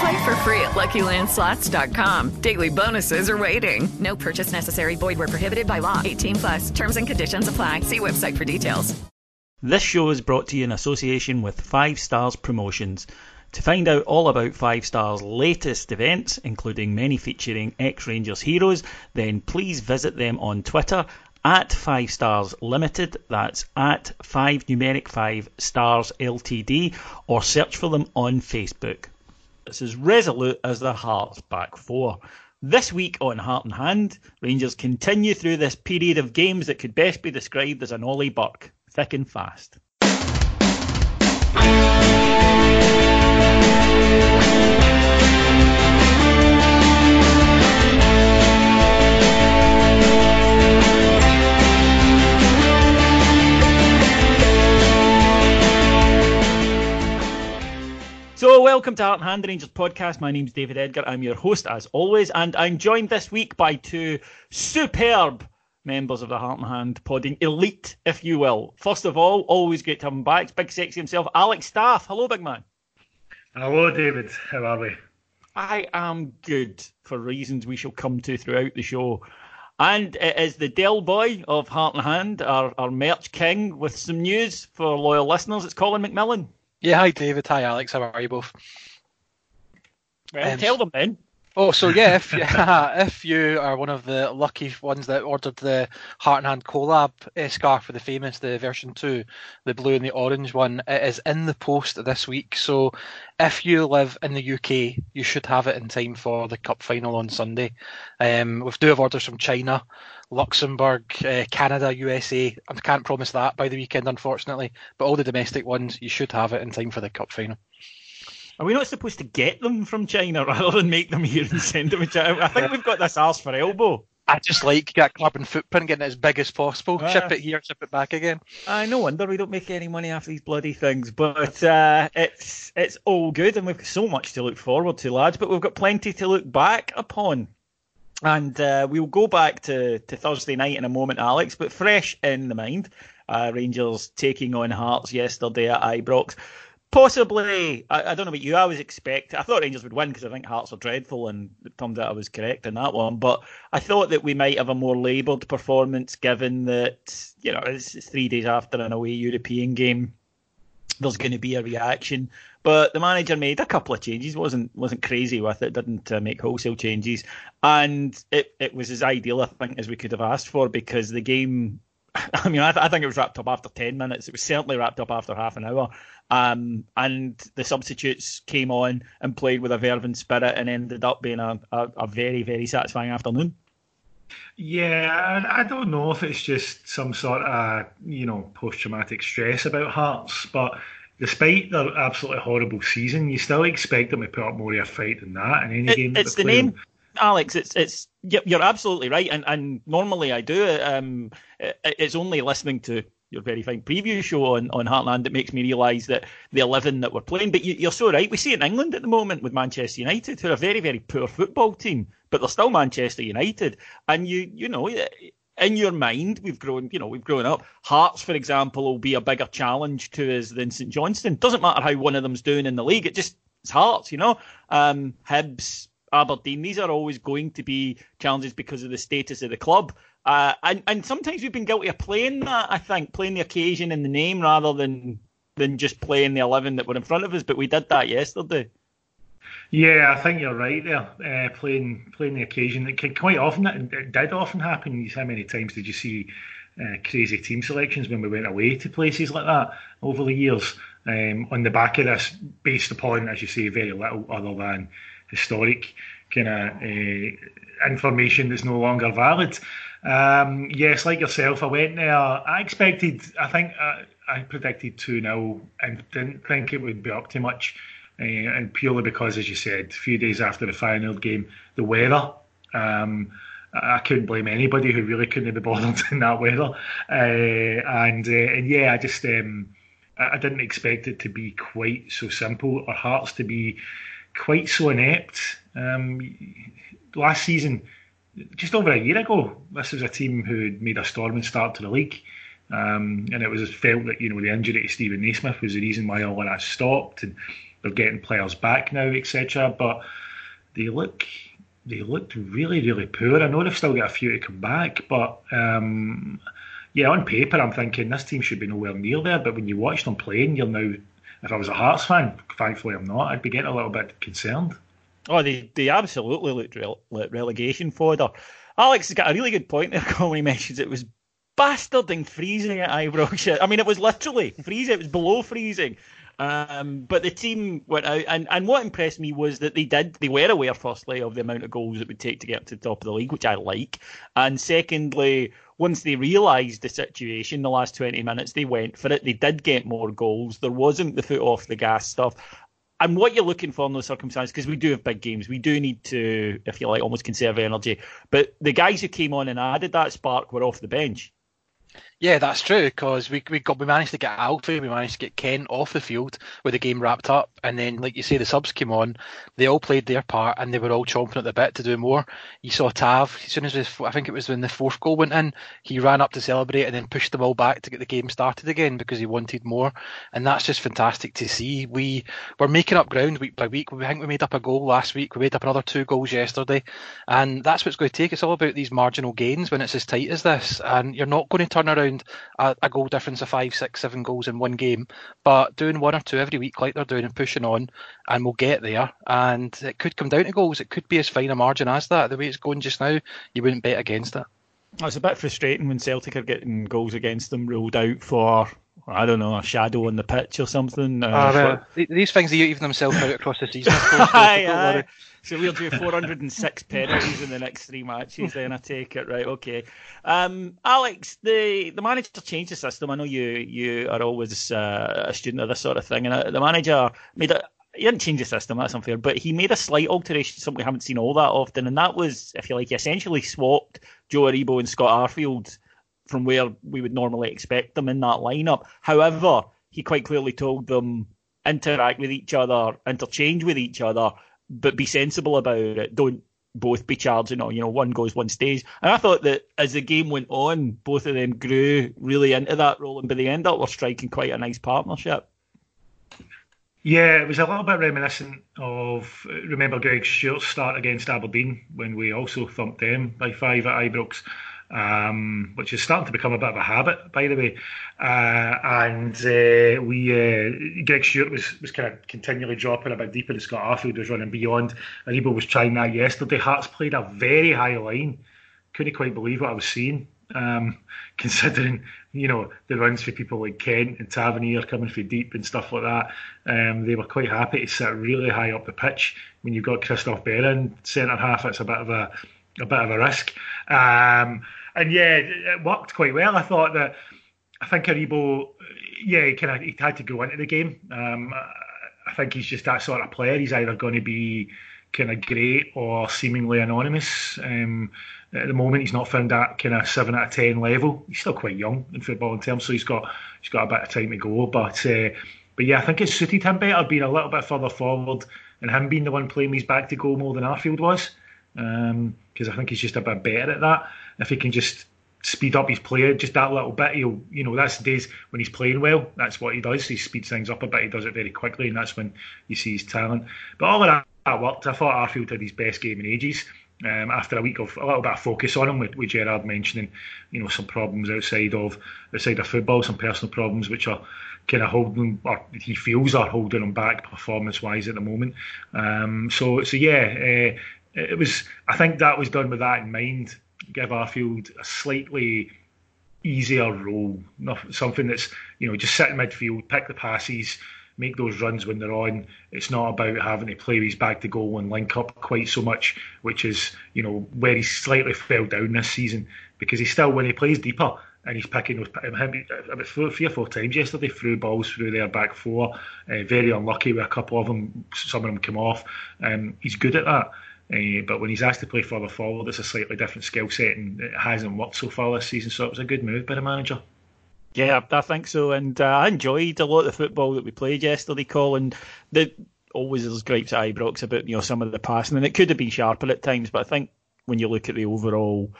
Play for free at LuckyLandSlots.com. Daily bonuses are waiting. No purchase necessary. Void where prohibited by law. 18 plus. Terms and conditions apply. See website for details. This show is brought to you in association with Five Stars Promotions. To find out all about Five Stars' latest events, including many featuring ex Rangers heroes, then please visit them on Twitter at Five Stars Limited. That's at five numeric five stars Ltd. Or search for them on Facebook. This as resolute as their Hearts back four. This week on Heart and Hand, Rangers continue through this period of games that could best be described as an Ollie Burke, thick and fast. So, welcome to Heart and Hand Rangers podcast. My name's David Edgar. I'm your host, as always, and I'm joined this week by two superb members of the Heart and Hand podding elite, if you will. First of all, always great to have him back. It's Big Sexy himself, Alex Staff. Hello, big man. Hello, David. How are we? I am good for reasons we shall come to throughout the show. And it is the Dell boy of Heart and Hand, our, our merch king, with some news for loyal listeners. It's Colin McMillan. Yeah, hi David, hi Alex, how are you both? Well, Um, tell them then. Oh, so yeah, if if you are one of the lucky ones that ordered the Heart and Hand collab uh, scarf for the famous, the version two, the blue and the orange one, it is in the post this week. So if you live in the UK, you should have it in time for the cup final on Sunday. Um, we do have orders from China, Luxembourg, uh, Canada, USA. I can't promise that by the weekend, unfortunately, but all the domestic ones, you should have it in time for the cup final. Are we not supposed to get them from China rather than make them here and send them to China? I think we've got this arse for elbow. I just like that carbon footprint, getting it as big as possible. Ah. Ship it here, ship it back again. I no wonder we don't make any money off these bloody things, but uh, it's it's all good, and we've got so much to look forward to, lads. But we've got plenty to look back upon, and uh, we'll go back to, to Thursday night in a moment, Alex. But fresh in the mind, uh, Rangers taking on Hearts yesterday at Ibrox. Possibly, I, I don't know about you. I was expect. I thought Rangers would win because I think Hearts are dreadful, and it turned out I was correct in that one. But I thought that we might have a more laboured performance, given that you know it's, it's three days after an away European game. There's going to be a reaction, but the manager made a couple of changes. wasn't wasn't crazy with it. Didn't uh, make wholesale changes, and it it was as ideal I think as we could have asked for because the game I mean, I, th- I think it was wrapped up after 10 minutes. It was certainly wrapped up after half an hour. Um, and the substitutes came on and played with a verve and spirit and ended up being a, a, a very, very satisfying afternoon. Yeah, I, I don't know if it's just some sort of you know post-traumatic stress about Hearts, but despite their absolutely horrible season, you still expect them to put up more of a fight than that in any It- game. that it's the name, Alex. It's it's you're absolutely right, and and normally I do. Um, it- it's only listening to your very fine preview show on, on Heartland that makes me realise that the eleven that we're playing. But you, you're so right. We see in England at the moment with Manchester United, who are a very very poor football team, but they're still Manchester United. And you you know in your mind, we've grown, you know, we've grown up. Hearts, for example, will be a bigger challenge to us than St Johnstone. Doesn't matter how one of them's doing in the league. It just it's Hearts, you know. Um, Hibs, Aberdeen. These are always going to be challenges because of the status of the club. Uh, and and sometimes we've been guilty of playing that. I think playing the occasion and the name rather than than just playing the eleven that were in front of us. But we did that yesterday. Yeah, I think you're right there. Uh, playing playing the occasion, it can quite often it did often happen. How many times did you see uh, crazy team selections when we went away to places like that over the years? Um, on the back of this, based upon, as you say, very little other than historic kind of uh, information that's no longer valid. Um, yes, like yourself, I went there. I expected, I think uh, I predicted 2 0 and didn't think it would be up to much. Uh, and purely because, as you said, a few days after the final game, the weather. Um, I couldn't blame anybody who really couldn't be bothered in that weather. Uh, and and yeah, I just um, I didn't expect it to be quite so simple or Hearts to be quite so inept. Um, last season, just over a year ago, this was a team who had made a storming start to the league. Um, and it was felt that you know the injury to Steven Naismith was the reason why all of that stopped, and they're getting players back now, etc. But they look they looked really really poor. I know they've still got a few to come back, but um, yeah, on paper I'm thinking this team should be nowhere near there. But when you watch them playing, you're now if I was a Hearts fan, thankfully I'm not, I'd be getting a little bit concerned. Oh, they, they absolutely looked rele- relegation fodder. Alex has got a really good point there when he mentions it was bastarding freezing at Ibrox. I mean, it was literally freezing. It was below freezing. Um, but the team went out, and, and what impressed me was that they did, they were aware, firstly, of the amount of goals it would take to get up to the top of the league, which I like. And secondly, once they realised the situation, the last 20 minutes, they went for it. They did get more goals. There wasn't the foot off the gas stuff. And what you're looking for in those circumstances, because we do have big games, we do need to, if you like, almost conserve energy. But the guys who came on and added that spark were off the bench. Yeah, that's true because we we got we managed to get Alfie, we managed to get Kent off the field with the game wrapped up, and then like you say, the subs came on, they all played their part, and they were all chomping at the bit to do more. You saw Tav as soon as this, I think it was when the fourth goal went in, he ran up to celebrate and then pushed them all back to get the game started again because he wanted more, and that's just fantastic to see. We were making up ground week by week. We think we made up a goal last week, we made up another two goals yesterday, and that's what's going to take. It's all about these marginal gains when it's as tight as this, and you're not going to turn around a, a, goal difference of five, six, seven goals in one game. But doing one or two every week like they're doing and pushing on, and we'll get there. And it could come down to goals. It could be as fine a margin as that. The way it's going just now, you wouldn't bet against it. It's a bit frustrating when Celtic are getting goals against them ruled out for I don't know, a shadow on the pitch or something. Uh, uh, these things they even themselves out across the season. aye, aye. So we'll do 406 penalties in the next three matches. Then I take it right. Okay, um, Alex, the the manager changed the system. I know you you are always uh, a student of this sort of thing, and uh, the manager made a He didn't change the system, that's unfair, but he made a slight alteration, something we haven't seen all that often, and that was, if you like, he essentially swapped Joe Aribo and Scott Arfield from where we would normally expect them in that lineup. However, he quite clearly told them interact with each other, interchange with each other, but be sensible about it. Don't both be charging or you know one goes one stays. And i thought that as the game went on both of them grew really into that role. And by the end up were striking quite a nice partnership. Yeah, it was a little bit reminiscent of remember Greg Stewart's start against Aberdeen when we also thumped them by five at Ibrox um, which is starting to become a bit of a habit, by the way. Uh, and uh, we, uh, Greg Stewart was, was kind of continually dropping a bit deeper, and Scott Arfield was running beyond. Aribo was trying that yesterday. Hearts played a very high line. Couldn't quite believe what I was seeing. Um, considering you know the runs for people like Kent and Tavernier coming for deep and stuff like that, um, they were quite happy to sit really high up the pitch. When you've got Christophe Berra in centre half, it's a bit of a a bit of a risk. Um, and yeah, it worked quite well. I thought that I think Aribo, yeah, he kind of he had to go into the game. Um, I think he's just that sort of player. He's either going to be kind of great or seemingly anonymous. Um, at the moment, he's not found that kind of seven out of ten level. He's still quite young in football in terms, so he's got he's got a bit of time to go. But uh, but yeah, I think it suited him better being a little bit further forward and him being the one playing his back to goal more than Arfield was because um, I think he's just a bit better at that. If he can just speed up his play just that little bit. He'll, you know, that's the days when he's playing well. That's what he does. He speeds things up a bit. He does it very quickly, and that's when you see his talent. But all of that, that worked. I thought Arfield had his best game in ages. Um, after a week of a little bit of focus on him, with, with Gerrard mentioning, you know, some problems outside of outside of football, some personal problems which are kind of holding, or he feels are holding him back performance wise at the moment. Um, so, so yeah, uh, it was. I think that was done with that in mind. Give Arfield a slightly easier role, something that's you know just sit in midfield, pick the passes, make those runs when they're on. It's not about having to play his back to goal and link up quite so much, which is you know where he slightly fell down this season because he still when he plays deeper and he's picking those four, three or four times yesterday through balls through their back four. Uh, very unlucky with a couple of them. Some of them come off. Um, he's good at that. Uh, but when he's asked to play further forward, it's a slightly different skill set, and it hasn't worked so far this season. So it was a good move by the manager. Yeah, I think so, and uh, I enjoyed a lot of the football that we played yesterday, Colin. The always there's gripes at Ibrox about you know some of the passing, and it could have been sharper at times, but I think when you look at the overall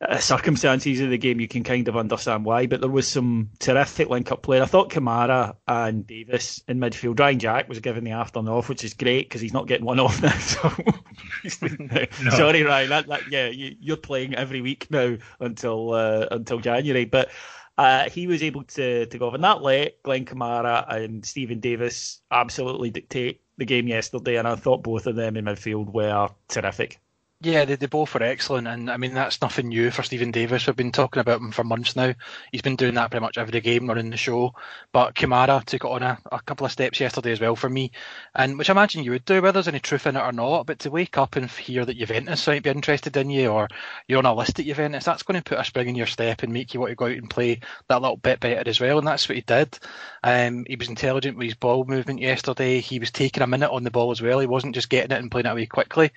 uh, circumstances of the game, you can kind of understand why. But there was some terrific link up play. I thought Kamara and Davis in midfield. Ryan Jack was given the afternoon off, which is great because he's not getting one off now. So no. sorry, Ryan. That, that, yeah, you, are playing every week now until uh, until January. But uh, he was able to to go off, and that let Glenn Kamara and Stephen Davis absolutely dictate the game yesterday. And I thought both of them in midfield were terrific. Yeah, they, they both were excellent, and I mean that's nothing new for Stephen Davis. We've been talking about him for months now. He's been doing that pretty much every game running the show. But Kamara took it on a, a couple of steps yesterday as well for me, and which I imagine you would do, whether there's any truth in it or not. But to wake up and hear that Juventus might be interested in you, or you're on a list at Juventus, that's going to put a spring in your step and make you want to go out and play that little bit better as well. And that's what he did. Um, he was intelligent with his ball movement yesterday. He was taking a minute on the ball as well. He wasn't just getting it and playing it away quickly.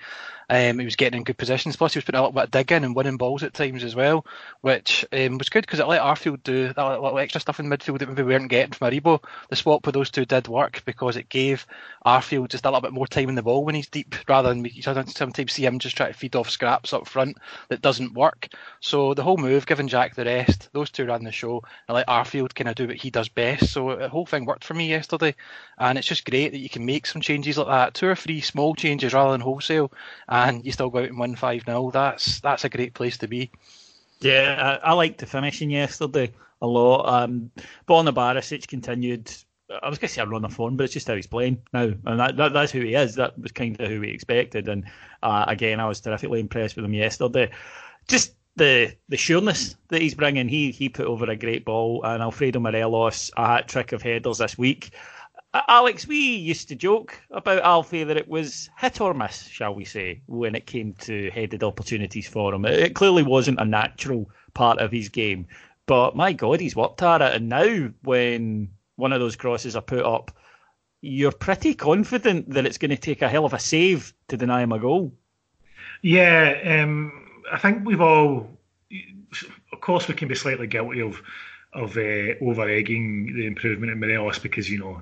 Um, he was getting in good positions. Plus, he was putting a little bit of dig in and winning balls at times as well, which um, was good because it let Arfield do that little extra stuff in midfield that maybe we weren't getting from Aribo. The swap with those two did work because it gave Arfield just a little bit more time in the ball when he's deep, rather than sometimes see him just try to feed off scraps up front that doesn't work. So the whole move, giving Jack the rest, those two ran the show and let Arfield kind of do what he does best. So the whole thing worked for me yesterday, and it's just great that you can make some changes like that, two or three small changes rather than wholesale and you still go out and win 5 0. That's that's a great place to be. Yeah, I, I liked the finishing yesterday a lot. Um, Borna Barisic continued. I was going to say a run of form, but it's just how he's playing now, and that, that, that's who he is. That was kind of who we expected. And uh, again, I was terrifically impressed with him yesterday. Just the the sureness that he's bringing. He he put over a great ball, and Alfredo Morelos a hat trick of headers this week. Alex, we used to joke about Alfie that it was hit or miss, shall we say, when it came to headed opportunities for him. It clearly wasn't a natural part of his game, but my God, he's worked at it. And now, when one of those crosses are put up, you're pretty confident that it's going to take a hell of a save to deny him a goal. Yeah, um, I think we've all, of course, we can be slightly guilty of of uh, over egging the improvement in Morelos because you know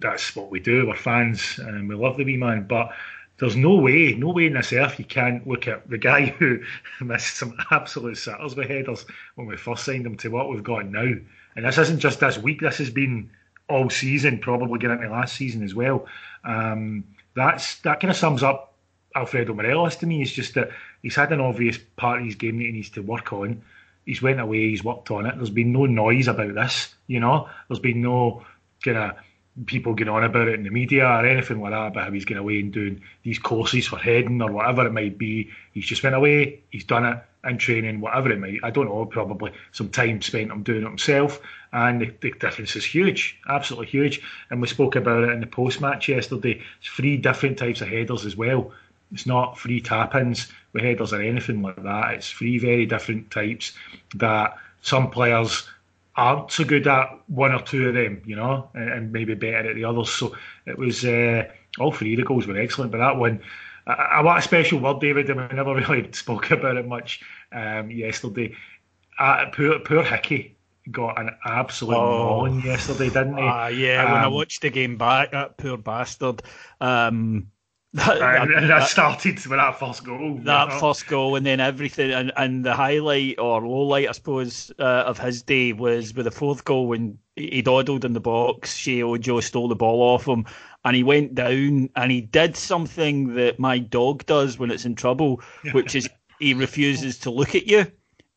that's what we do. We're fans and we love the wee man, but there's no way, no way in this earth you can't look at the guy who missed some absolute sitters with headers when we first signed him to what we've got now. And this isn't just this week. This has been all season, probably getting into last season as well. Um, that's that kind of sums up Alfredo Morelos to me. It's just that he's had an obvious part of his game that he needs to work on he's went away, he's worked on it. There's been no noise about this, you know. There's been no kind of people getting on about it in the media or anything like that about how he's going away and doing these courses for heading or whatever it might be. He's just went away, he's done it in training, whatever it might. I don't know, probably some time spent on doing it himself. And the, the difference is huge, absolutely huge. And we spoke about it in the post match yesterday. Three different types of headers as well. It's not free tap ins with headers or anything like that. It's three very different types that some players aren't so good at one or two of them, you know, and, and maybe better at the others. So it was uh, all three of the goals were excellent, but that one. I, I want a special word, David, and we never really spoke about it much um, yesterday. Uh, poor, poor Hickey got an absolute oh. yesterday, didn't he? Uh, yeah, um, when I um, watched the game back, that poor bastard. Um, That, and, and that, started with that first goal. That know? first goal, and then everything, and, and the highlight or low light, I suppose, uh, of his day was with the fourth goal when he dawdled in the box. Sheyi Ojo stole the ball off him, and he went down and he did something that my dog does when it's in trouble, which is he refuses to look at you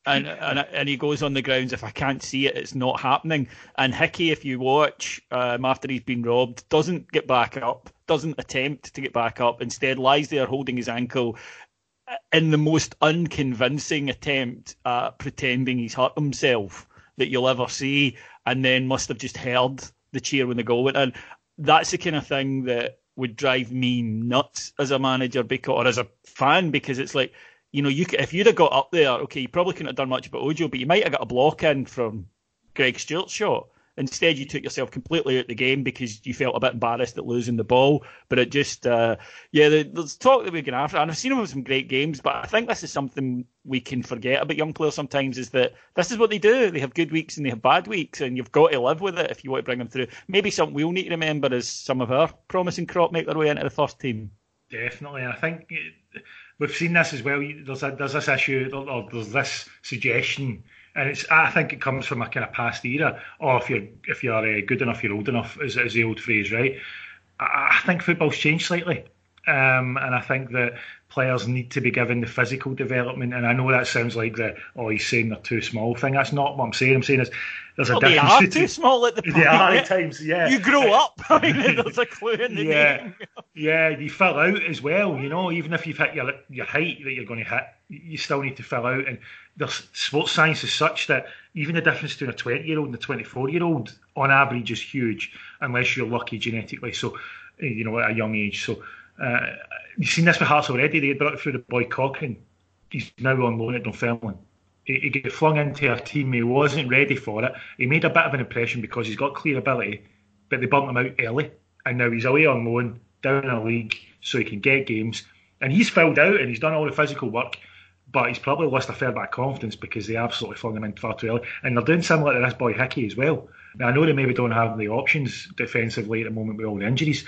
and and and he goes on the grounds. If I can't see it, it's not happening. And Hickey, if you watch um, after he's been robbed, doesn't get back up, doesn't attempt to get back up. Instead, lies there holding his ankle in the most unconvincing attempt at pretending he's hurt himself that you'll ever see, and then must have just heard the cheer when the goal went in. That's the kind of thing that would drive me nuts as a manager because, or as a fan because it's like you know, you could, if you'd have got up there, okay, you probably couldn't have done much about Ojo, but you might have got a block in from Greg Stewart's shot. Instead, you took yourself completely out of the game because you felt a bit embarrassed at losing the ball. But it just, uh, yeah, there's talk that we're going after, and I've seen him have some great games. But I think this is something we can forget about young players sometimes is that this is what they do. They have good weeks and they have bad weeks, and you've got to live with it if you want to bring them through. Maybe something we'll need to remember is some of our promising crop make their way into the first team. Definitely, I think we've seen this as well. There's a, there's this issue, or there's this suggestion, and it's I think it comes from a kind of past era. Or if you're if you're uh, good enough, you're old enough, is, is the old phrase, right? I, I think football's changed slightly, um, and I think that players need to be given the physical development. And I know that sounds like the oh he's saying they're too small thing. That's not what I'm saying. I'm saying is there's well, a difference. They are too small at the They are at times, yeah. You grow up. I mean, there's a clue in the yeah. name. yeah, you fill out as well. You know, even if you've hit your your height that you're going to hit, you still need to fill out. And there's sports science is such that even the difference between a 20 year old and a 24 year old on average is huge, unless you're lucky genetically. So, eh, you know, at a young age. So, uh, you've seen this with Hearts already. They brought through the boy Cochrane. He's now on loan at Dunfermline he, he got flung into a team he wasn't ready for it. He made a bit of an impression because he's got clear ability, but they bumped him out early, and now he's away on loan down in a league so he can get games. And he's filled out and he's done all the physical work, but he's probably lost a fair bit of confidence because they absolutely flung him in far too early. And they're doing similar to this boy Hickey as well. Now I know they maybe don't have the options defensively at the moment with all the injuries,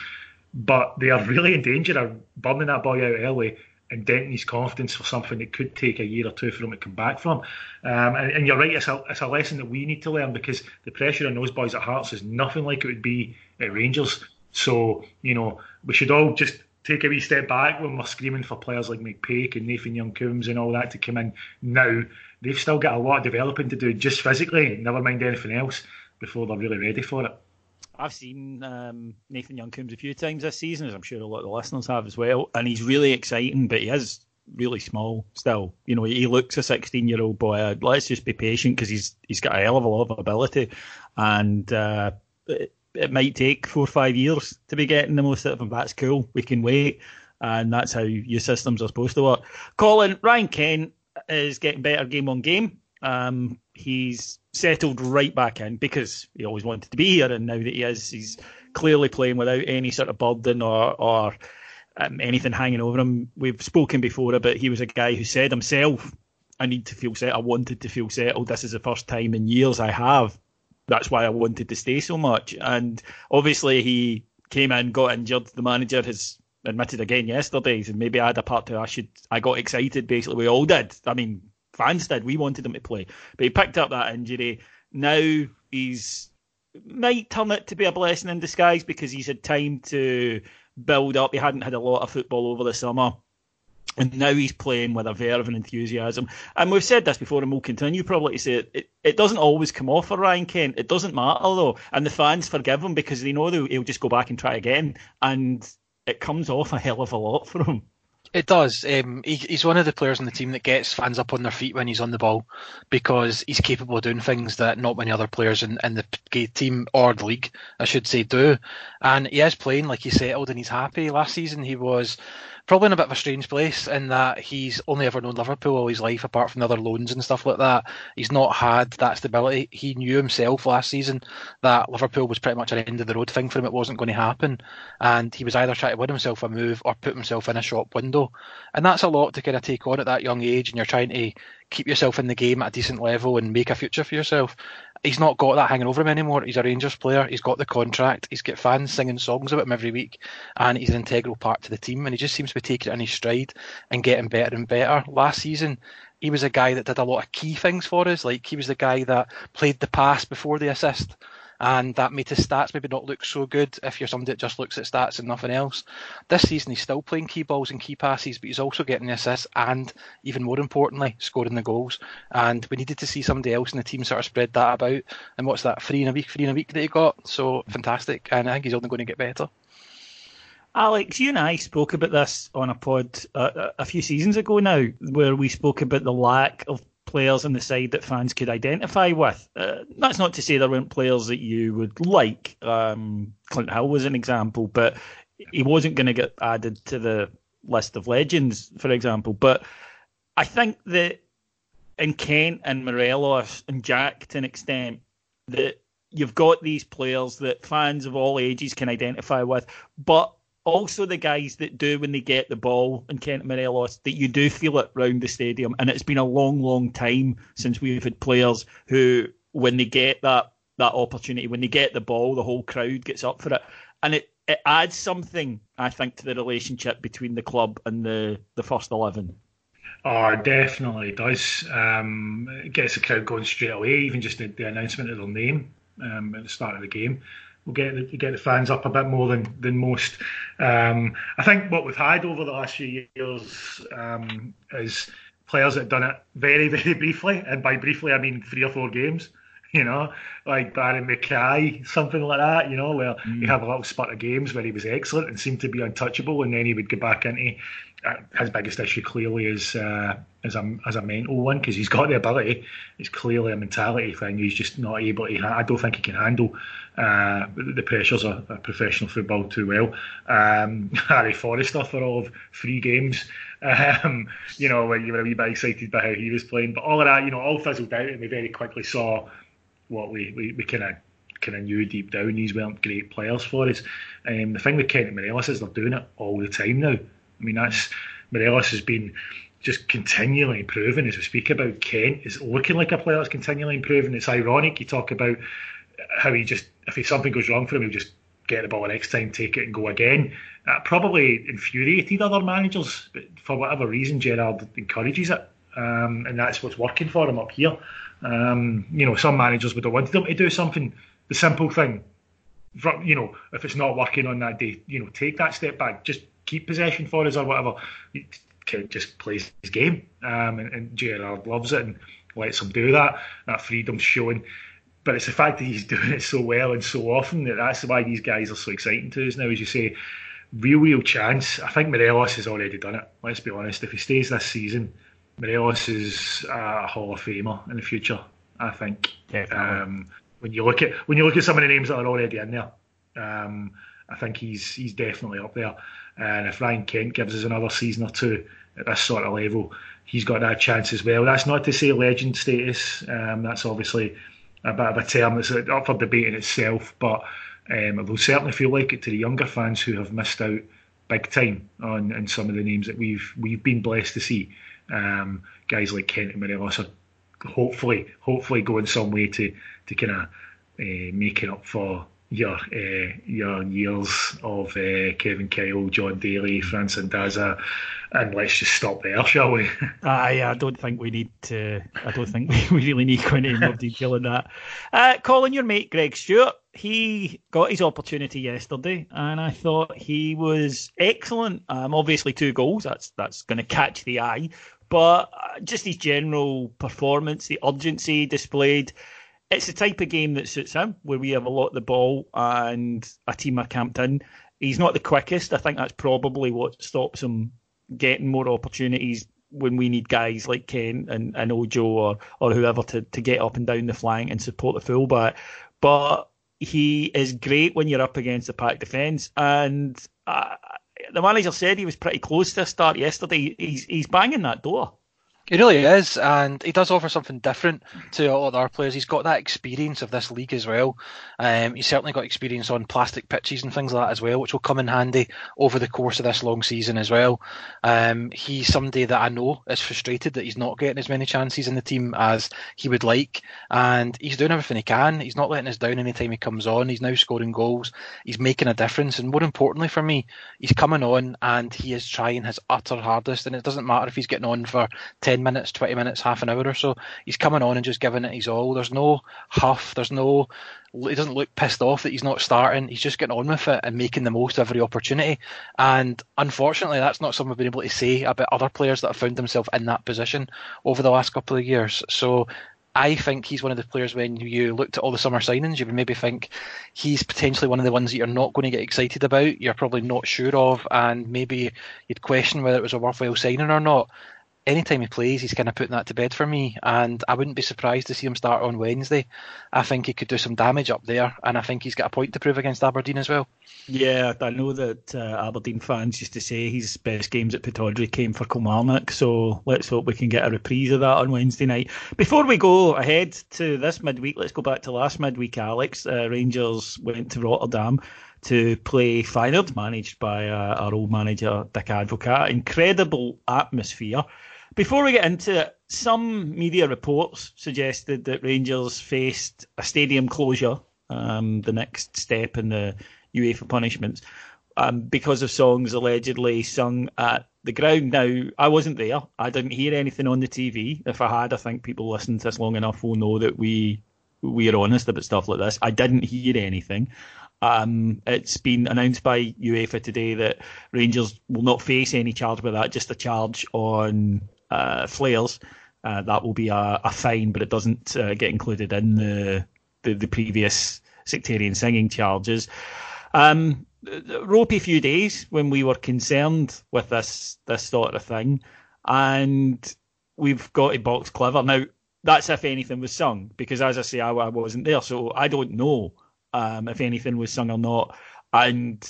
but they are really in danger of burning that boy out early and denting his confidence for something that could take a year or two for him to come back from. Um, and, and, you're right, it's a, it's a lesson that we need to learn because the pressure on those boys at Hearts is nothing like it would be at Rangers. So, you know, we should all just take a wee step back when we're screaming for players like McPake and Nathan Young-Coombs and all that to come in now. They've still got a lot of developing to do just physically, never mind anything else, before they're really ready for it. I've seen um, Nathan Young-Coombs a few times this season, as I'm sure a lot of the listeners have as well, and he's really exciting, but he is really small still. You know, he looks a 16 year old boy. Let's just be patient because he's he's got a hell of a lot of ability, and uh, it, it, might take four or five years to be getting the most out of him. That's cool. We can wait, and that's how your systems are supposed to work. Colin Ryan Kent is getting better game on game. Um, he's settled right back in because he always wanted to be here, and now that he is, he's clearly playing without any sort of burden or or um, anything hanging over him. We've spoken before about he was a guy who said himself, "I need to feel set. I wanted to feel settled. This is the first time in years I have. That's why I wanted to stay so much." And obviously, he came in, got injured. The manager has admitted again yesterday, and maybe I had a part to. I should. I got excited. Basically, we all did. I mean, fans did. We wanted him to play, but he picked up that injury. Now he's might turn it to be a blessing in disguise because he's had time to build up. He hadn't had a lot of football over the summer. And now he's playing with a verve and enthusiasm. And we've said this before, and we'll continue probably to say it. It, it doesn't always come off for Ryan Kent. It doesn't matter, though. And the fans forgive him because they know he'll just go back and try again. And it comes off a hell of a lot for him. It does. Um, he, he's one of the players on the team that gets fans up on their feet when he's on the ball because he's capable of doing things that not many other players in, in the team or the league, I should say, do. And he is playing like he's settled and he's happy. Last season he was probably in a bit of a strange place in that he's only ever known Liverpool all his life, apart from the other loans and stuff like that. He's not had that stability. He knew himself last season that Liverpool was pretty much an end of the road thing for him. It wasn't going to happen, and he was either trying to win himself a move or put himself in a shop window, and that's a lot to kind of take on at that young age. And you're trying to keep yourself in the game at a decent level and make a future for yourself. He's not got that hanging over him anymore. He's a Rangers player. He's got the contract. He's got fans singing songs about him every week, and he's an integral part to the team. And he just seems to be taking it in his stride and getting better and better. Last season, he was a guy that did a lot of key things for us. Like he was the guy that played the pass before the assist and that made his stats maybe not look so good if you're somebody that just looks at stats and nothing else. This season he's still playing key balls and key passes, but he's also getting the assists and, even more importantly, scoring the goals. And we needed to see somebody else in the team sort of spread that about. And what's that, three in a week, three in a week that he got? So fantastic, and I think he's only going to get better. Alex, you and I spoke about this on a pod uh, a few seasons ago now, where we spoke about the lack of players on the side that fans could identify with. Uh, that's not to say there weren't players that you would like. Um, Clint Hill was an example, but he wasn't going to get added to the list of legends, for example. But I think that in Kent and Morelos and Jack to an extent, that you've got these players that fans of all ages can identify with, but also the guys that do when they get the ball in Kent Morelos that you do feel it round the stadium. And it's been a long, long time since we've had players who, when they get that that opportunity, when they get the ball, the whole crowd gets up for it, and it, it adds something, I think, to the relationship between the club and the the first eleven. Oh, definitely does. Um, it gets the crowd going straight away, even just the, the announcement of their name um, at the start of the game will get the, get the fans up a bit more than than most. Um, I think what we've had over the last few years um, is players that have done it very very briefly, and by briefly I mean three or four games. You know, like Barry McKay, something like that. You know, where mm. he had a little spurt of games where he was excellent and seemed to be untouchable, and then he would go back into uh, his biggest issue clearly is uh, as a as a mental one because he's got the ability. It's clearly a mentality thing. He's just not able to. I don't think he can handle uh, the pressures of, of, professional football too well. Um, Harry Forrester for all of three games. Um, you know, when you were a wee bit excited by how he was playing, but all of that, you know, all fizzled out, and we very quickly saw what we we, we kind of kind of knew deep down these weren't great players for us. Um, the thing with Kent and Morelos is they're doing it all the time now. I mean, that's Morelos has been just continually improving as we speak about. Kent is looking like a player that's continually improving. It's ironic you talk about how he just if he, something goes wrong for him, he'll just get the ball next time, take it, and go again. That probably infuriated other managers, but for whatever reason, Gerrard encourages it, um, and that's what's working for him up here. Um, you know, some managers would have wanted him to do something, the simple thing. You know, if it's not working on that day, you know, take that step back, just keep possession for us or whatever. He just plays his game, um, and, and Gerrard loves it and lets him do that. That freedom's showing but it's the fact that he's doing it so well and so often that that's why these guys are so exciting to us now. As you say, real, real chance. I think Morelos has already done it. Let's be honest. If he stays this season, Morelos is a Hall of Famer in the future. I think. Um, when you look at when you look at some of the names that are already in there, um, I think he's he's definitely up there. And if Ryan Kent gives us another season or two at this sort of level, he's got that chance as well. That's not to say legend status. Um, that's obviously a bit of a term that's up for debate in itself, but um, it will certainly feel like it to the younger fans who have missed out big time on, on some of the names that we've we've been blessed to see. Um, guys like Kent and Morelos are hopefully hopefully going some way to to kind of uh, make it up for your uh, your years of uh, Kevin Kyle, Jon Daly, Fran Sandaza, and let's just stop there, shall we? I, I don't think we need to. I don't think we really need to go into more detail on that. Uh, your mate Greg Stewart, he got his opportunity yesterday, and I thought he was excellent. Um, obviously, two goals. That's that's going to catch the eye, but uh, just his general performance, the urgency displayed it's the type of game that suits him, where we have a lot of the ball and a team are camped in. He's not the quickest. I think that's probably what stops him getting more opportunities when we need guys like Kent and, and Ojo or, or whoever to, to get up and down the flank and support the fullback. But he is great when you're up against the pack defence. And uh, the manager said he was pretty close to a start yesterday. He's he's banging that door. He really is, and he does offer something different to a lot of our players. He's got that experience of this league as well. Um, he's certainly got experience on plastic pitches and things like that as well, which will come in handy over the course of this long season as well. Um, he's somebody that I know is frustrated that he's not getting as many chances in the team as he would like, and he's doing everything he can. He's not letting us down anytime he comes on. He's now scoring goals. He's making a difference, and more importantly for me, he's coming on and he is trying his utter hardest. And it doesn't matter if he's getting on for 10 minutes, 20 minutes, half an hour or so. He's coming on and just giving it his all. There's no huff. There's no. He doesn't look pissed off that he's not starting. He's just getting on with it and making the most of every opportunity. And unfortunately, that's not something we've been able to say about other players that have found themselves in that position over the last couple of years. So I think he's one of the players when you looked at all the summer signings, you would maybe think he's potentially one of the ones that you're not going to get excited about, you're probably not sure of, and maybe you'd question whether it was a worthwhile signing or not anytime he plays, he's kind of putting that to bed for me, and I wouldn't be surprised to see him start on Wednesday. I think he could do some damage up there, and I think he's got a point to prove against Aberdeen as well. Yeah, I know that uh, Aberdeen fans used to say his best games at Pittodrie came for Kilmarnock, so let's hope we can get a reprise of that on Wednesday night. Before we go ahead to this midweek, let's go back to last midweek, Alex. Uh, Rangers went to Rotterdam to play Feyenoord, managed by uh, our old manager Dick Advocaat. Incredible atmosphere. Before we get into it, some media reports suggested that Rangers faced a stadium closure, um, the next step in the UEFA punishments, um, because of songs allegedly sung at the ground. Now, I wasn't there. I didn't hear anything on the TV. If I had, I think people listening to this long enough will know that we we are honest about stuff like this. I didn't hear anything. Um, it's been announced by UEFA today that Rangers will not face any charge with that, just a charge on uh, flares, uh, that will be a, a, fine, but it doesn't uh, get included in the, the, the previous sectarian singing charges. Um, ropey few days when we were concerned with this this sort of thing, and we've got a box clever now. That's if anything was sung, because as I say, I, I wasn't there, so I don't know um, if anything was sung or not. And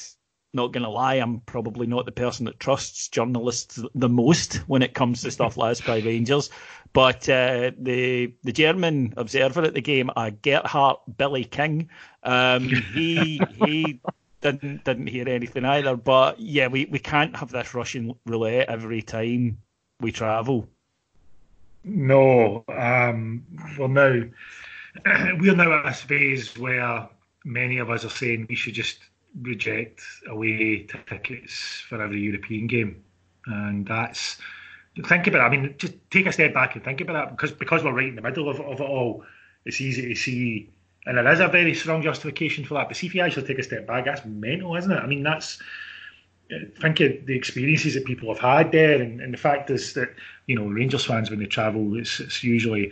not going to lie, I'm probably not the person that trusts journalists the most when it comes to stuff like by Rangers. But uh, the the German observer at the game, uh, Gerhard Billy King, um, he he didn't didn't hear anything either. But yeah, we, we can't have this Russian roulette every time we travel. No, um, well now we're now at a phase where many of us are saying we should just reject away tickets for every European game, and that's think about it. I mean, just take a step back and think about that because because we're right in the middle of, of it all. It's easy to see, and there is a very strong justification for that. But see if you actually take a step back, that's mental, isn't it? I mean, that's think of the experiences that people have had there, and, and the fact is that you know Rangers fans when they travel, it's, it's usually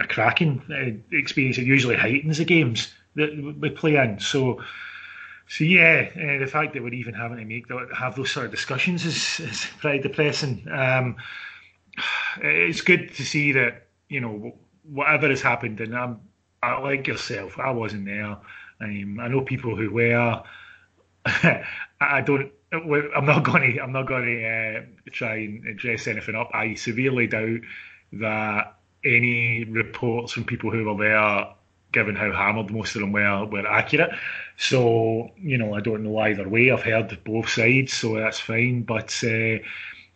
a cracking uh, experience. It usually heightens the games that we play in. So so yeah, uh, the fact that we're even having to make the, have those sort of discussions is, is pretty depressing. Um, it's good to see that you know whatever has happened, and I'm I, like yourself, I wasn't there. Um, I know people who were. I don't. I'm not going to. I'm not going to uh, try and dress anything up. I severely doubt that any reports from people who were there given how hammered most of them were, were accurate. So, you know, I don't know either way. I've heard both sides, so that's fine. But, uh,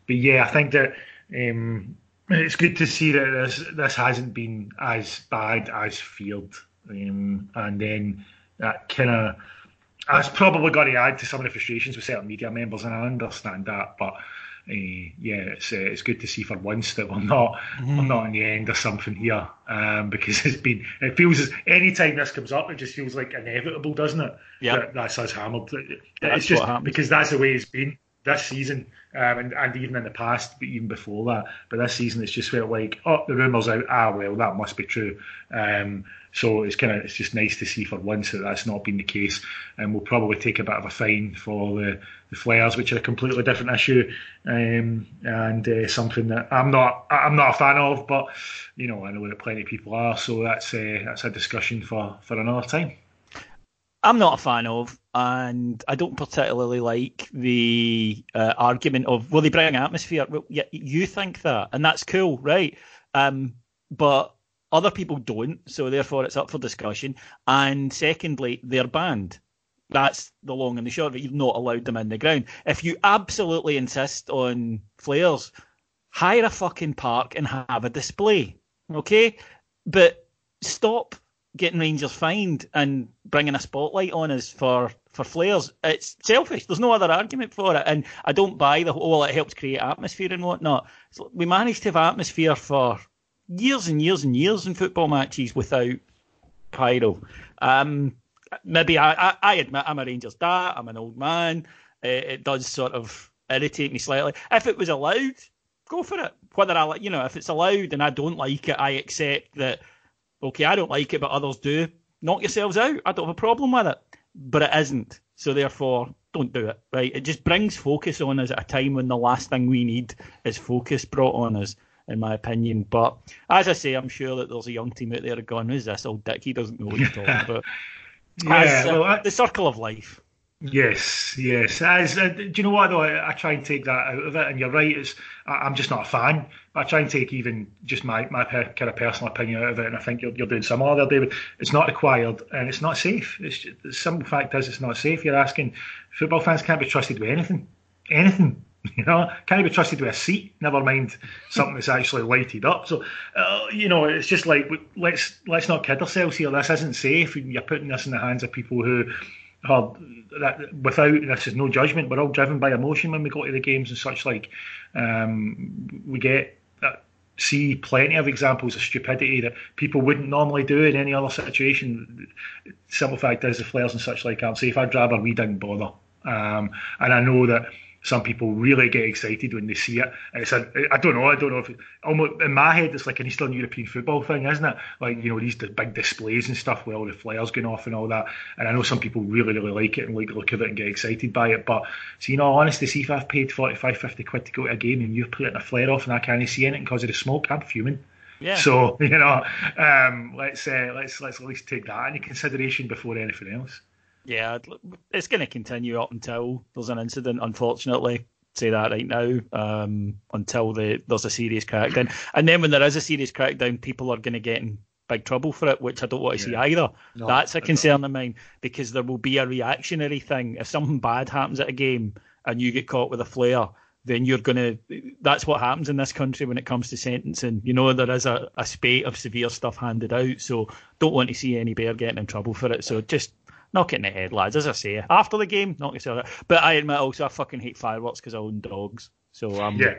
but yeah, I think that um, it's good to see that this this hasn't been as bad as feared, um, and then that kind of that's probably got to add to some of the frustrations with certain media members, and I understand that, but yeah, it's uh, it's good to see for once that we're not mm. we're not in the end of something here, um, because it's been it feels as any time this comes up, it just feels like inevitable, doesn't it? Yeah, that, that's us hammered. That's It's just because that's the way it's been this season, um, and, and even in the past, but even before that. But this season, it's just felt like, oh, the rumours out. Ah, well, that must be true. Um, so it's kind of it's just nice to see for once that that's not been the case, and we'll probably take a bit of a fine for the, the flares, which are a completely different issue, um, and uh, something that I'm not I'm not a fan of, but you know I know that plenty of people are, so that's uh, that's a discussion for for another time. I'm not a fan of, and I don't particularly like the uh, argument of will they bring atmosphere? Well, yeah, you think that, and that's cool, right? Um, but other people don't, so therefore it's up for discussion. And secondly, they're banned. That's the long and the short of it. You've not allowed them in the ground. If you absolutely insist on flares, hire a fucking park and have a display, okay? But stop getting Rangers fined and bringing a spotlight on us for for flares. It's selfish. There's no other argument for it, and I don't buy the whole. It helps create atmosphere and whatnot. So we managed to have atmosphere for years and years and years in football matches without pyro. Um, maybe I, I, I, admit I'm a Rangers dad. I'm an old man. It, it does sort of irritate me slightly. If it was allowed, go for it. Whether I, you know, if it's allowed and I don't like it, I accept that okay, I don't like it, but others do. Knock yourselves out. I don't have a problem with it. But it isn't. So therefore, don't do it. Right? It just brings focus on us at a time when the last thing we need is focus brought on us, in my opinion. But as I say, I'm sure that there's a young team out there going, "Who's this old dick? He doesn't know what he's talking about." yeah, As, uh, well, I- the circle of life. Yes, yes. As uh, do you know what though? I, I try and take that out of it, and you're right. It's I, I'm just not a fan. But I try and take even just my my per, kind of personal opinion out of it, and I think you're, you're doing similar there, David. It's not required, and it's not safe. It's just, the simple fact is, it's not safe. You're asking football fans can't be trusted with anything, anything. You know, can't be trusted with a seat. Never mind something that's actually lighted up. So, uh, you know, it's just like let's let's not kid ourselves here. This isn't safe. You're putting this in the hands of people who are that without this is no judgment. We're all driven by emotion when we go to the games and such like. Um, we get uh, see plenty of examples of stupidity that people wouldn't normally do in any other situation. Simple fact is the flares and such like aren't safe. I'd rather we didn't bother. Um, and I know that some people really get excited when they see it. And it's a, I don't know, I don't know if it, almost in my head it's like an Eastern European football thing, isn't it? Like you know these big displays and stuff with all the flares going off and all that. And I know some people really really like it and like the look of it and get excited by it. But so you know, honestly, see if I've paid 45, 50 quid to go to a game and you're putting a flare off and I can't see anything because of the smoke, I'm fuming. Yeah. So you know, um, let's uh, let's let's at least take that into consideration before anything else. Yeah, it's going to continue up until there's an incident. Unfortunately, say that right now. Um, until the, there's a serious crackdown, and then when there is a serious crackdown, people are going to get in big trouble for it, which I don't want to see either. No, That's a concern of mine because there will be a reactionary thing. If something bad happens at a game and you get caught with a flare, then you're going to. That's what happens in this country when it comes to sentencing. You know, there is a, a spate of severe stuff handed out, so don't want to see any bear getting in trouble for it. So just knock it in the head, lads. As I say, after the game, knock yourself out. But I admit also I fucking hate fireworks because I own dogs. So um, Yeah.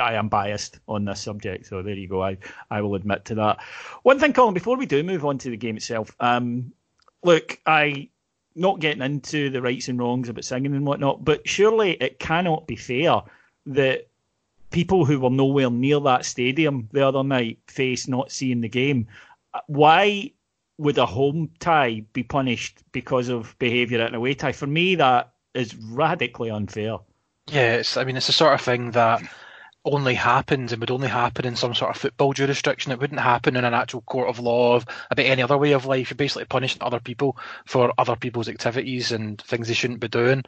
I am biased on this subject. So there you go. I, I will admit to that. One thing, Colin, before we do move on to the game itself, um, look, I not getting into the rights and wrongs about singing and whatnot, but surely it cannot be fair that people who were nowhere near that stadium the other night face not seeing the game. Why would a home tie be punished because of behaviour at an away tie? For me, that is radically unfair. Yeah, it's, I mean, it's the sort of thing that only happens and would only happen in some sort of football jurisdiction. It wouldn't happen in an actual court of law of about any other way of life. You're basically punishing other people for other people's activities and things they shouldn't be doing.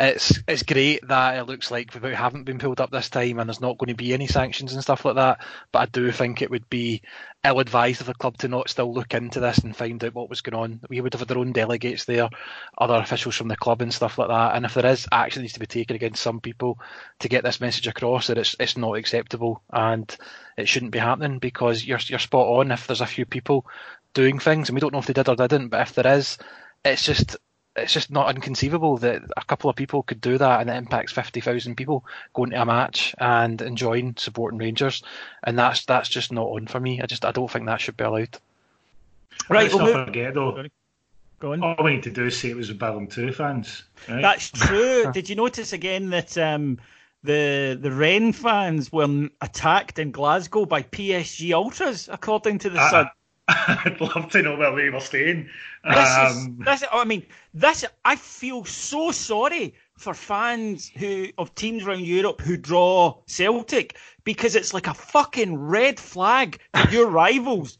It's it's great that it looks like we haven't been pulled up this time and there's not going to be any sanctions and stuff like that. But I do think it would be ill advised of the club to not still look into this and find out what was going on. We would have had their own delegates there, other officials from the club and stuff like that. And if there is action needs to be taken against some people to get this message across that it's it's not acceptable and it shouldn't be happening because you're you're spot on. If there's a few people doing things and we don't know if they did or didn't, but if there is, it's just it's just not inconceivable that a couple of people could do that and it impacts 50,000 people going to a match and enjoying supporting Rangers and that's that's just not on for me I just I don't think that should be allowed Right, Let's we'll not forget though. Go on. All we need to do is say it was the Birmingham 2 fans. Right? That's true. Did you notice again that um, the the Rennes fans were attacked in Glasgow by PSG ultras, according to the Ah, Sun? I'd love to know where they were staying. This is, Um, this, I mean, this. I feel so sorry for fans who of teams around Europe who draw Celtic because it's like a fucking red flag to your rivals.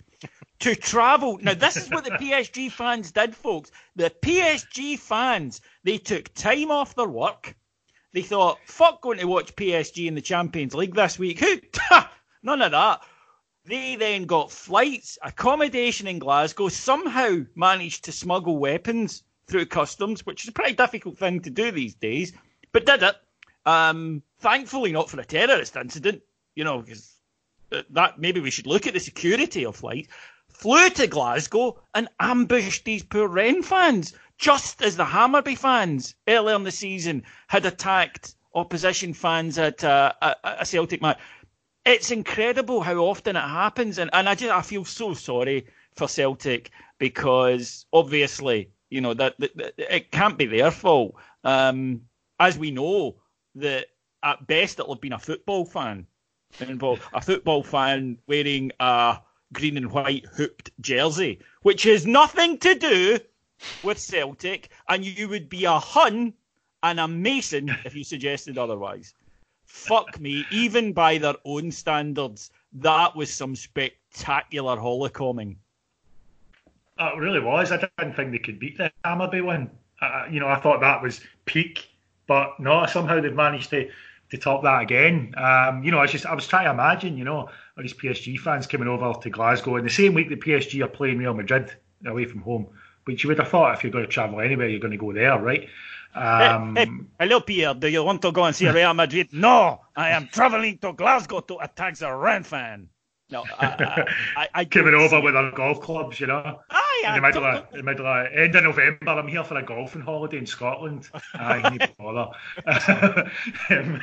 to travel. Now, this is what the PSG fans did, folks. The PSG fans, they took time off their work. They thought, fuck going to watch PSG in the Champions League this week. Who? None of that. They then got flights, accommodation in Glasgow, somehow managed to smuggle weapons through customs, which is a pretty difficult thing to do these days, but did it. Um, thankfully, not for a terrorist incident, you know, because that maybe we should look at the security of flights. Flew to Glasgow and ambushed these poor Rennes fans, just as the Hammarby fans earlier in the season had attacked opposition fans at uh, a, a Celtic match. It's incredible how often it happens, and, and I just I feel so sorry for Celtic because obviously you know that, that, that it can't be their fault. Um, as we know, that at best it'll have been a football fan involved, a football fan wearing a green and white hooped jersey, which has nothing to do with Celtic, and you would be a Hun and a Mason if you suggested otherwise. Fuck me, even by their own standards, that was some spectacular holocoming. Uh, it really was. I didn't think they could beat the Hammarby one. Uh, you know, I thought that was peak, but no, somehow they've managed to to top that again. Um, you know, I was just I was trying to imagine, you know, all these PSG fans coming over to Glasgow in the same week that PSG are playing Real Madrid away from home. But you would have thought if you're going to travel anywhere, you're going to go there, right? Um, hey, hey, hello, Pierre. Do you want to go and see Real Madrid? no, I am traveling to Glasgow to attack the Rennes fan. No, I, I, I coming over with our golf clubs, you know. Aye, in the middle of, in the middle of end of November, I'm here for a golfing holiday in Scotland. Aye, need to bother. um,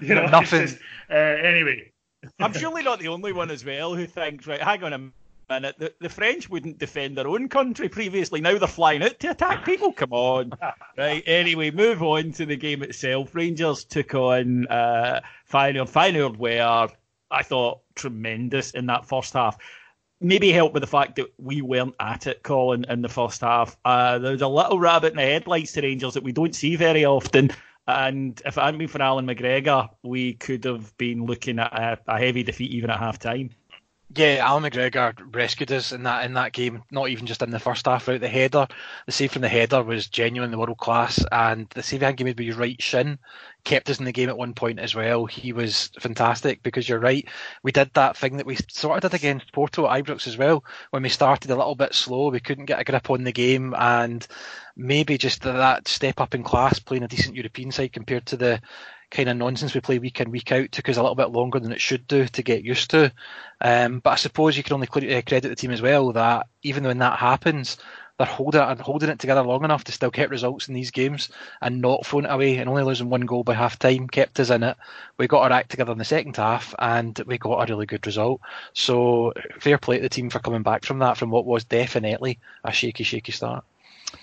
you know, nothing. Just, uh, anyway, I'm surely not the only one as well who thinks, right? Hang on a minute. The, the French wouldn't defend their own country previously. Now they're flying out to attack people. Come on, right? Anyway, move on to the game itself. Rangers took on uh, Feyenoord. Feyenoord were I thought tremendous in that first half. Maybe helped with the fact that we weren't at it, Colin, in the first half. Uh, there was a little rabbit in the headlights to Rangers that we don't see very often. And if it hadn't been for Allan McGregor, we could have been looking at a, a heavy defeat even at half time. Yeah, Allan McGregor rescued us in that in that game. Not even just in the first half. Right, the header, the save from the header was genuinely world class, and the save he made with his right shin kept us in the game at one point as well. He was fantastic because you're right. We did that thing that we sort of did against Porto at Ibrox as well. When we started a little bit slow, we couldn't get a grip on the game, and maybe just that step up in class, playing a decent European side compared to the kind of nonsense we play week in week out took us a little bit longer than it should do to get used to. Um, but I suppose you can only uh, credit the team as well that even when that happens, they're holding it, holding it together long enough to still get results in these games and not throwing it away and only losing one goal by half time kept us in it. We got our act together in the second half and we got a really good result. So fair play to the team for coming back from that, from what was definitely a shaky, shaky start.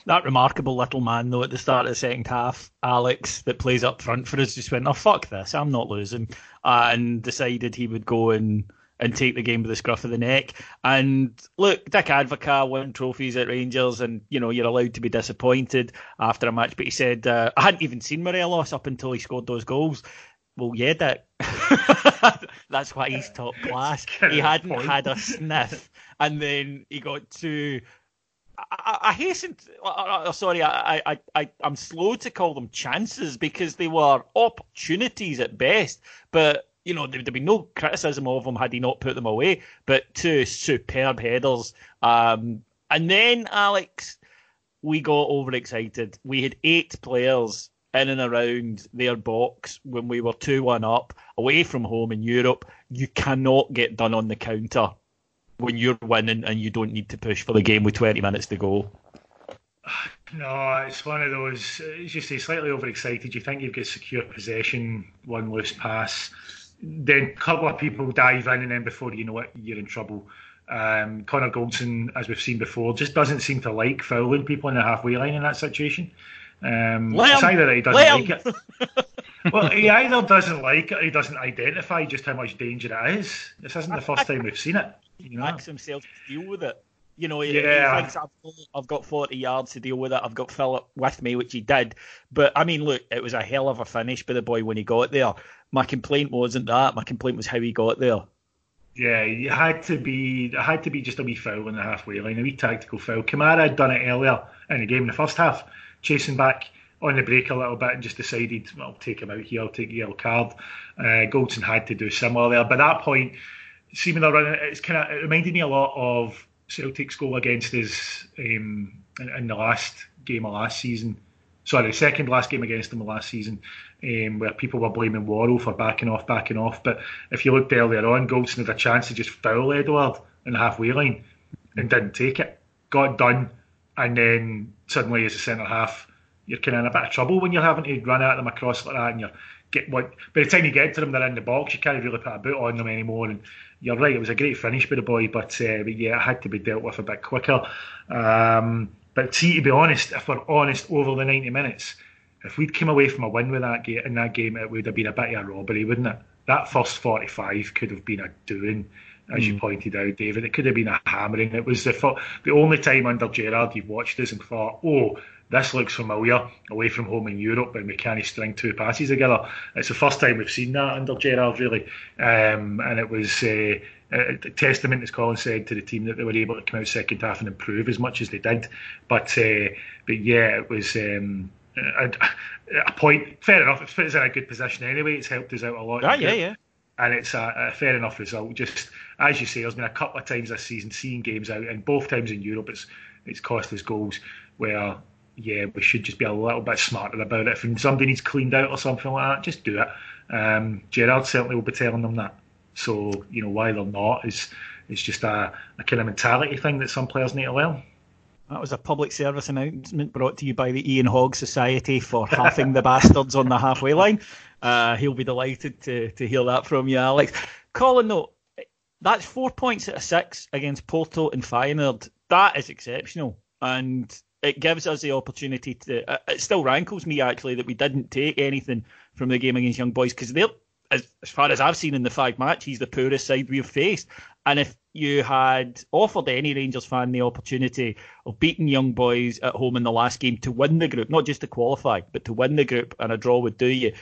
That remarkable little man, though, at the start of the second half, Alex, that plays up front for us, just went, "Oh fuck this, I'm not losing," uh, and decided he would go and and take the game by the scruff of the neck. And look, Dick Advocaat won trophies at Rangers, and you know you're allowed to be disappointed after a match. But he said, uh, "I hadn't even seen Morelos up until he scored those goals." Well, yeah, Dick. That's why he's top class. He hadn't had a sniff, and then he got to I, I hasten. To, uh, sorry, I, I, I, I'm slow to call them chances because they were opportunities at best. But you know, there'd be no criticism of him had he not put them away. But two superb headers. Um, and then Alex, we got overexcited. We had eight players in and around their box when we were two one up away from home in Europe. You cannot get done on the counter when you're winning and you don't need to push for the game with 20 minutes to go? No, it's one of those. As you say, slightly overexcited. You think you've got secure possession, one loose pass, then a couple of people dive in, and then before you know it, you're in trouble. Um, Connor Goldson, as we've seen before, just doesn't seem to like fouling people in the halfway line in that situation. Um, it's either that he doesn't like it. well, he either doesn't like it, he doesn't identify just how much danger it is. This isn't the first time we've seen it. You know? Max himself to deal with it. You know, he, yeah. he thinks I've, I've, got 40 yards to deal with it. I've got Filip with me, which he did. But I mean, look, it was a hell of a finish by the boy when he got there. My complaint wasn't that. My complaint was how he got there. Yeah, you had to be. It had to be just a wee foul in the halfway line, a wee tactical foul. Kamara had done it earlier in the game in the first half, chasing back on the break a little bit and just decided, well, I'll take him out here, I'll take a yellow card. Uh, Goldson had to do similar there. But at that point, seeming around, it's kind of it reminded me a lot of Celtic's goal against us um, in, in, the last game of last season. Sorry, the second last game against them last season, um, where people were blaming Worrall for backing off, backing off. But if you looked earlier on, Goldson had a chance to just foul Edouard in the halfway line and didn't take it. Got done, and then suddenly as a centre half, you're kind of in a bit of trouble when you're having to run at them across like that, and you're get what by the time you get to them, they're in the box. You can't really put a boot on them anymore. And you're right, it was a great finish by the boy, but, uh, but yeah, it had to be dealt with a bit quicker. Um, but see, to be honest, if we're honest, over the 90 minutes, if we'd come away from a win with that game in that game, it would have been a bit of a robbery, wouldn't it? That first 45 could have been a doing, as mm. you pointed out, David. It could have been a hammering. It was the the only time under Gerrard you've watched this and thought, oh, this looks familiar away from home in Europe when we can't string two passes together. It's the first time we've seen that under Gerrard, really. Um, and it was uh, a testament, as Colin said, to the team that they were able to come out second half and improve as much as they did. But uh, but yeah, it was. Um, a, a, point, fair enough. It us in a good position anyway. It's helped us out a lot. Ah, yeah, yeah. And it's a, a, fair enough result. Just as you say, there's been a couple of times this season seeing games out, and both times in Europe, it's it's cost us goals where yeah, we should just be a little bit smarter about it. If somebody needs cleaned out or something like that, just do it. Um, Gerrard certainly will be telling them that. So you know why they're not is is just a, a kind of mentality thing that some players need to learn. That was a public service announcement brought to you by the Ian Hogg Society for halving the bastards on the halfway line. Uh, he'll be delighted to to hear that from you, Alex. Colin, though, that's four points out of six against Porto and Feyenoord. That is exceptional, and it gives us the opportunity to. Uh, it still rankles me actually that we didn't take anything from the game against Young Boys because they're, as, as far as I've seen in the five match, he's the poorest side we've faced. And if you had offered any Rangers fan the opportunity of beating Young Boys at home in the last game to win the group, not just to qualify, but to win the group, and a draw would do you,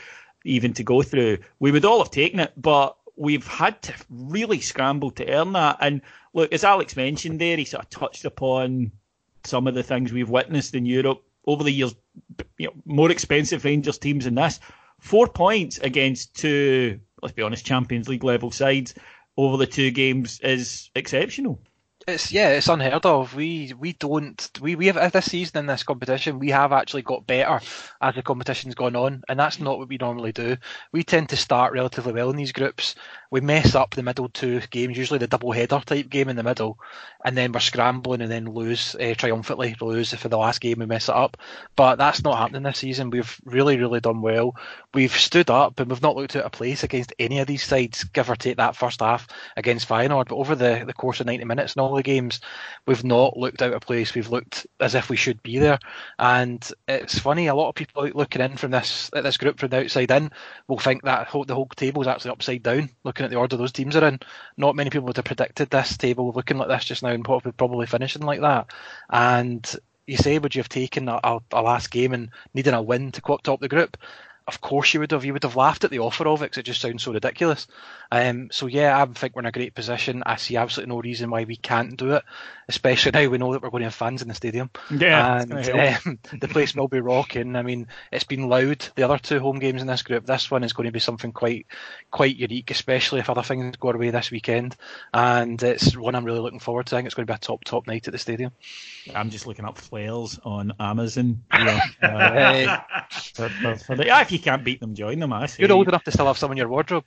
even to go through, we would all have taken it. But we've had to really scramble to earn that. And look, as Alex mentioned there, he sort of touched upon some of the things we've witnessed in Europe over the years, you know, more expensive Rangers teams than this. Four points against two, let's be honest, Champions League level sides over the two games is exceptional it's yeah, it's unheard of. We we don't we we have this season in this competition we have actually got better as the competition's gone on, and that's not what we normally do. We tend to start relatively well in these groups. We mess up the middle two games, usually the double header type game in the middle, and then we're scrambling and then lose uh, triumphantly. Lose for the last game we mess it up, but that's not happening this season. We've really really done well. We've stood up and we've not looked out of place against any of these sides, give or take that first half against Feyenoord. But over the, the course of ninety minutes in all the games, we've not looked out of place. We've looked as if we should be there. And it's funny, a lot of people looking in from this this group from the outside in will think that the whole table is actually upside down. Looking at the order those teams are in, not many people would have predicted this table looking like this just now and probably finishing like that. And you say, would you have taken a, a, a, last game and needing a win to top the group? Of course you would have. You would have laughed at the offer of it because it just sounds so ridiculous. Um, so yeah, I think we're in a great position. I see absolutely no reason why we can't do it, especially now we know that we're going to have fans in the stadium. Yeah, and um, the place will be rocking. I mean, it's been loud. The other two home games in this group. This one is going to be something quite quite unique, especially if other things go away this weekend. And it's one I'm really looking forward to. I think it's going to be a top top night at the stadium. I'm just looking up flares on Amazon. You know, uh, for, for, for the, yeah, if you can't beat them, join them. I say. You're old enough to still have some in your wardrobe.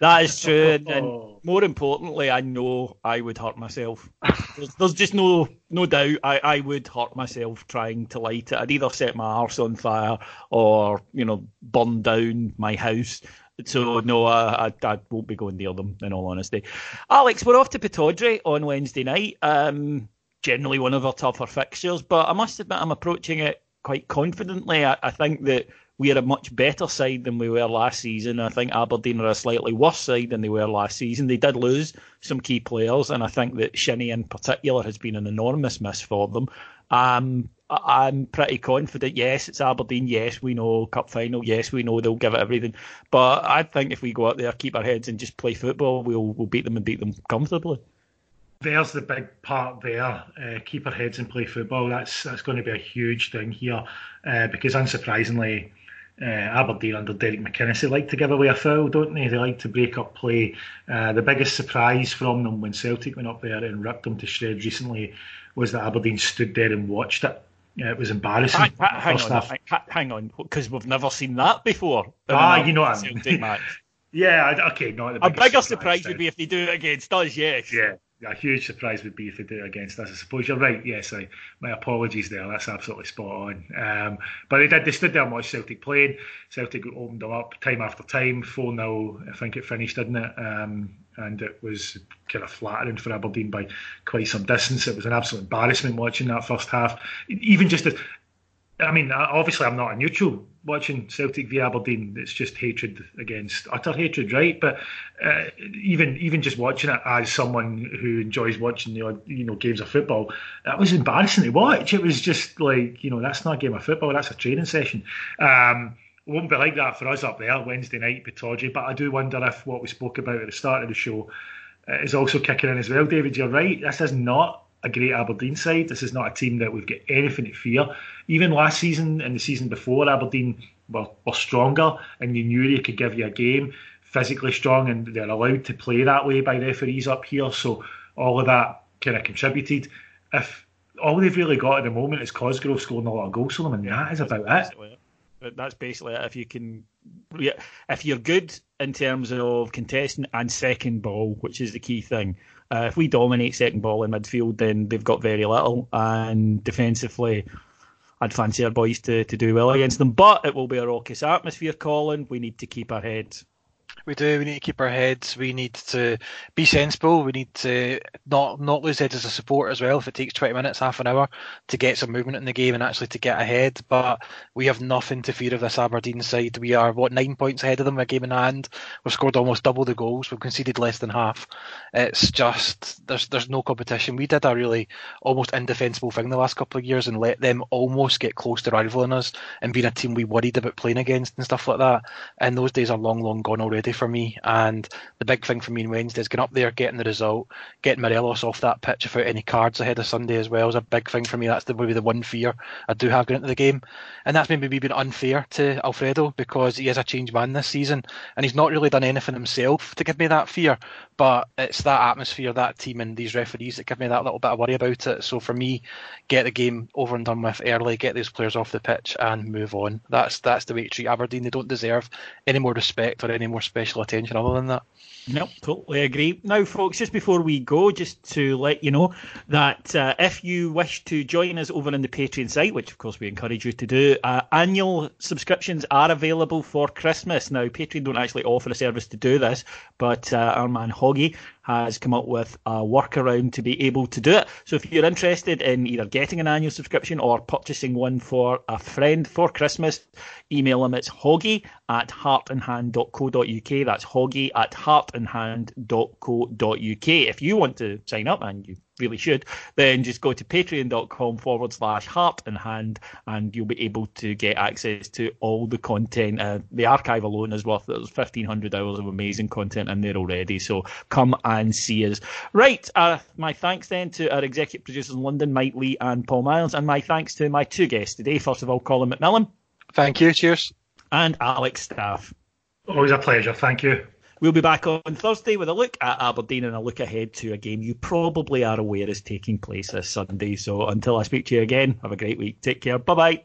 That is true, and, and more importantly, I know I would hurt myself. There's, there's, just no no doubt I, I would hurt myself trying to light it. I'd either set my arse on fire or you know burn down my house. So no, I, I, I, won't be going near them. In all honesty, Alex, we're off to Pittodrie on Wednesday night. Um, generally one of our tougher fixtures, but I must admit I'm approaching it quite confidently. I, I think that we are a much better side than we were last season. I think Aberdeen are a slightly worse side than they were last season. They did lose some key players, and I think that Shinnie in particular has been an enormous miss for them. Um, I'm pretty confident. Yes, it's Aberdeen. Yes, we know cup final. Yes, we know they'll give it everything. But I think if we go out there, keep our heads and just play football, we'll we'll beat them and beat them comfortably. There's the big part there. Uh, keep our heads and play football. That's that's going to be a huge thing here, uh, because unsurprisingly, uh, Aberdeen under Derek McInnes they like to give away a foul, don't they? They like to break up play. Uh, the biggest surprise from them when Celtic went up there and ripped them to shreds recently was that Aberdeen stood there and watched it. Uh, it was embarrassing. Hang, hang on, half. hang, on, because we've never seen that before. Ah, you know what I mean. Yeah, okay, not the A bigger surprise then. would be if they do it against us. Yes. Yeah, a huge surprise would be if they do it against us. I suppose you're right. Yes, I, my apologies there. That's absolutely spot on. Um, but they did. They stood there and watched Celtic playing. Celtic opened them up time after time. Four 0 I think it finished, didn't it? Um, and it was kind of flattering for Aberdeen by quite some distance. It was an absolute embarrassment watching that first half. Even just as I mean, obviously, I'm not a neutral watching Celtic v Aberdeen. It's just hatred against utter hatred, right? But uh, even even just watching it as someone who enjoys watching the you know games of football, that was embarrassing to watch. It was just like you know that's not a game of football. That's a training session. Um, it won't be like that for us up there Wednesday night, Pittodrie. But I do wonder if what we spoke about at the start of the show uh, is also kicking in as well. David, you're right. This is not a great Aberdeen side. This is not a team that we've got anything to fear. Even last season and the season before, Aberdeen were, were stronger, and you knew they could give you a game. Physically strong, and they're allowed to play that way by referees up here. So all of that kind of contributed. If all they've really got at the moment is Cosgrove scoring a lot of goals for them, and that is about it. But that's basically it. If you can, if you're good in terms of contesting and second ball, which is the key thing. Uh, if we dominate second ball in midfield, then they've got very little, and defensively, I'd fancy our boys to, to do well against them. But it will be a raucous atmosphere, Colin. We need to keep our heads. We do. We need to keep our heads. We need to be sensible. We need to not not lose heads as a support as well. If it takes twenty minutes, half an hour to get some movement in the game and actually to get ahead, but we have nothing to fear of this Aberdeen side. We are what nine points ahead of them, a game in hand. We've scored almost double the goals. We've conceded less than half. It's just there's there's no competition. We did a really almost indefensible thing the last couple of years and let them almost get close to rivaling us and being a team we worried about playing against and stuff like that. And those days are long, long gone already for me. And the big thing for me on Wednesday is getting up there, getting the result, getting Morelos off that pitch without any cards ahead of Sunday as well is a big thing for me. That's the, maybe the one fear I do have going into the game. And that's maybe been unfair to Alfredo because he is a changed man this season and he's not really done anything himself to give me that fear. But it's that atmosphere, that team, and these referees that give me that little bit of worry about it. So for me, get the game over and done with early, get those players off the pitch, and move on. That's that's the way to treat Aberdeen. They don't deserve any more respect or any more special attention other than that. Nope, totally agree. Now, folks, just before we go, just to let you know that uh, if you wish to join us over on the Patreon site, which of course we encourage you to do, uh, annual subscriptions are available for Christmas. Now, Patreon don't actually offer a service to do this, but uh, our man Hoggy has come up with a workaround to be able to do it. So if you're interested in either getting an annual subscription or purchasing one for a friend for Christmas, email him. It's hoggy at heartandhand.co.uk. That's hoggy at heartandhand.co.uk. If you want to sign up, and you really should, then just go to patreon.com forward slash heart and hand and you'll be able to get access to all the content. Uh, the archive alone is worth there's 1500 hours of amazing content in there already. So come and see us. Right. Uh, my thanks then to our executive producers in London, Mike Lee and Paul Miles. And my thanks to my two guests today. First of all, Colin McMillan. Thank you. Cheers. And Alex Staff. Always a pleasure. Thank you. We'll be back on Thursday with a look at Aberdeen and a look ahead to a game you probably are aware is taking place this Sunday. So until I speak to you again, have a great week. Take care. Bye bye.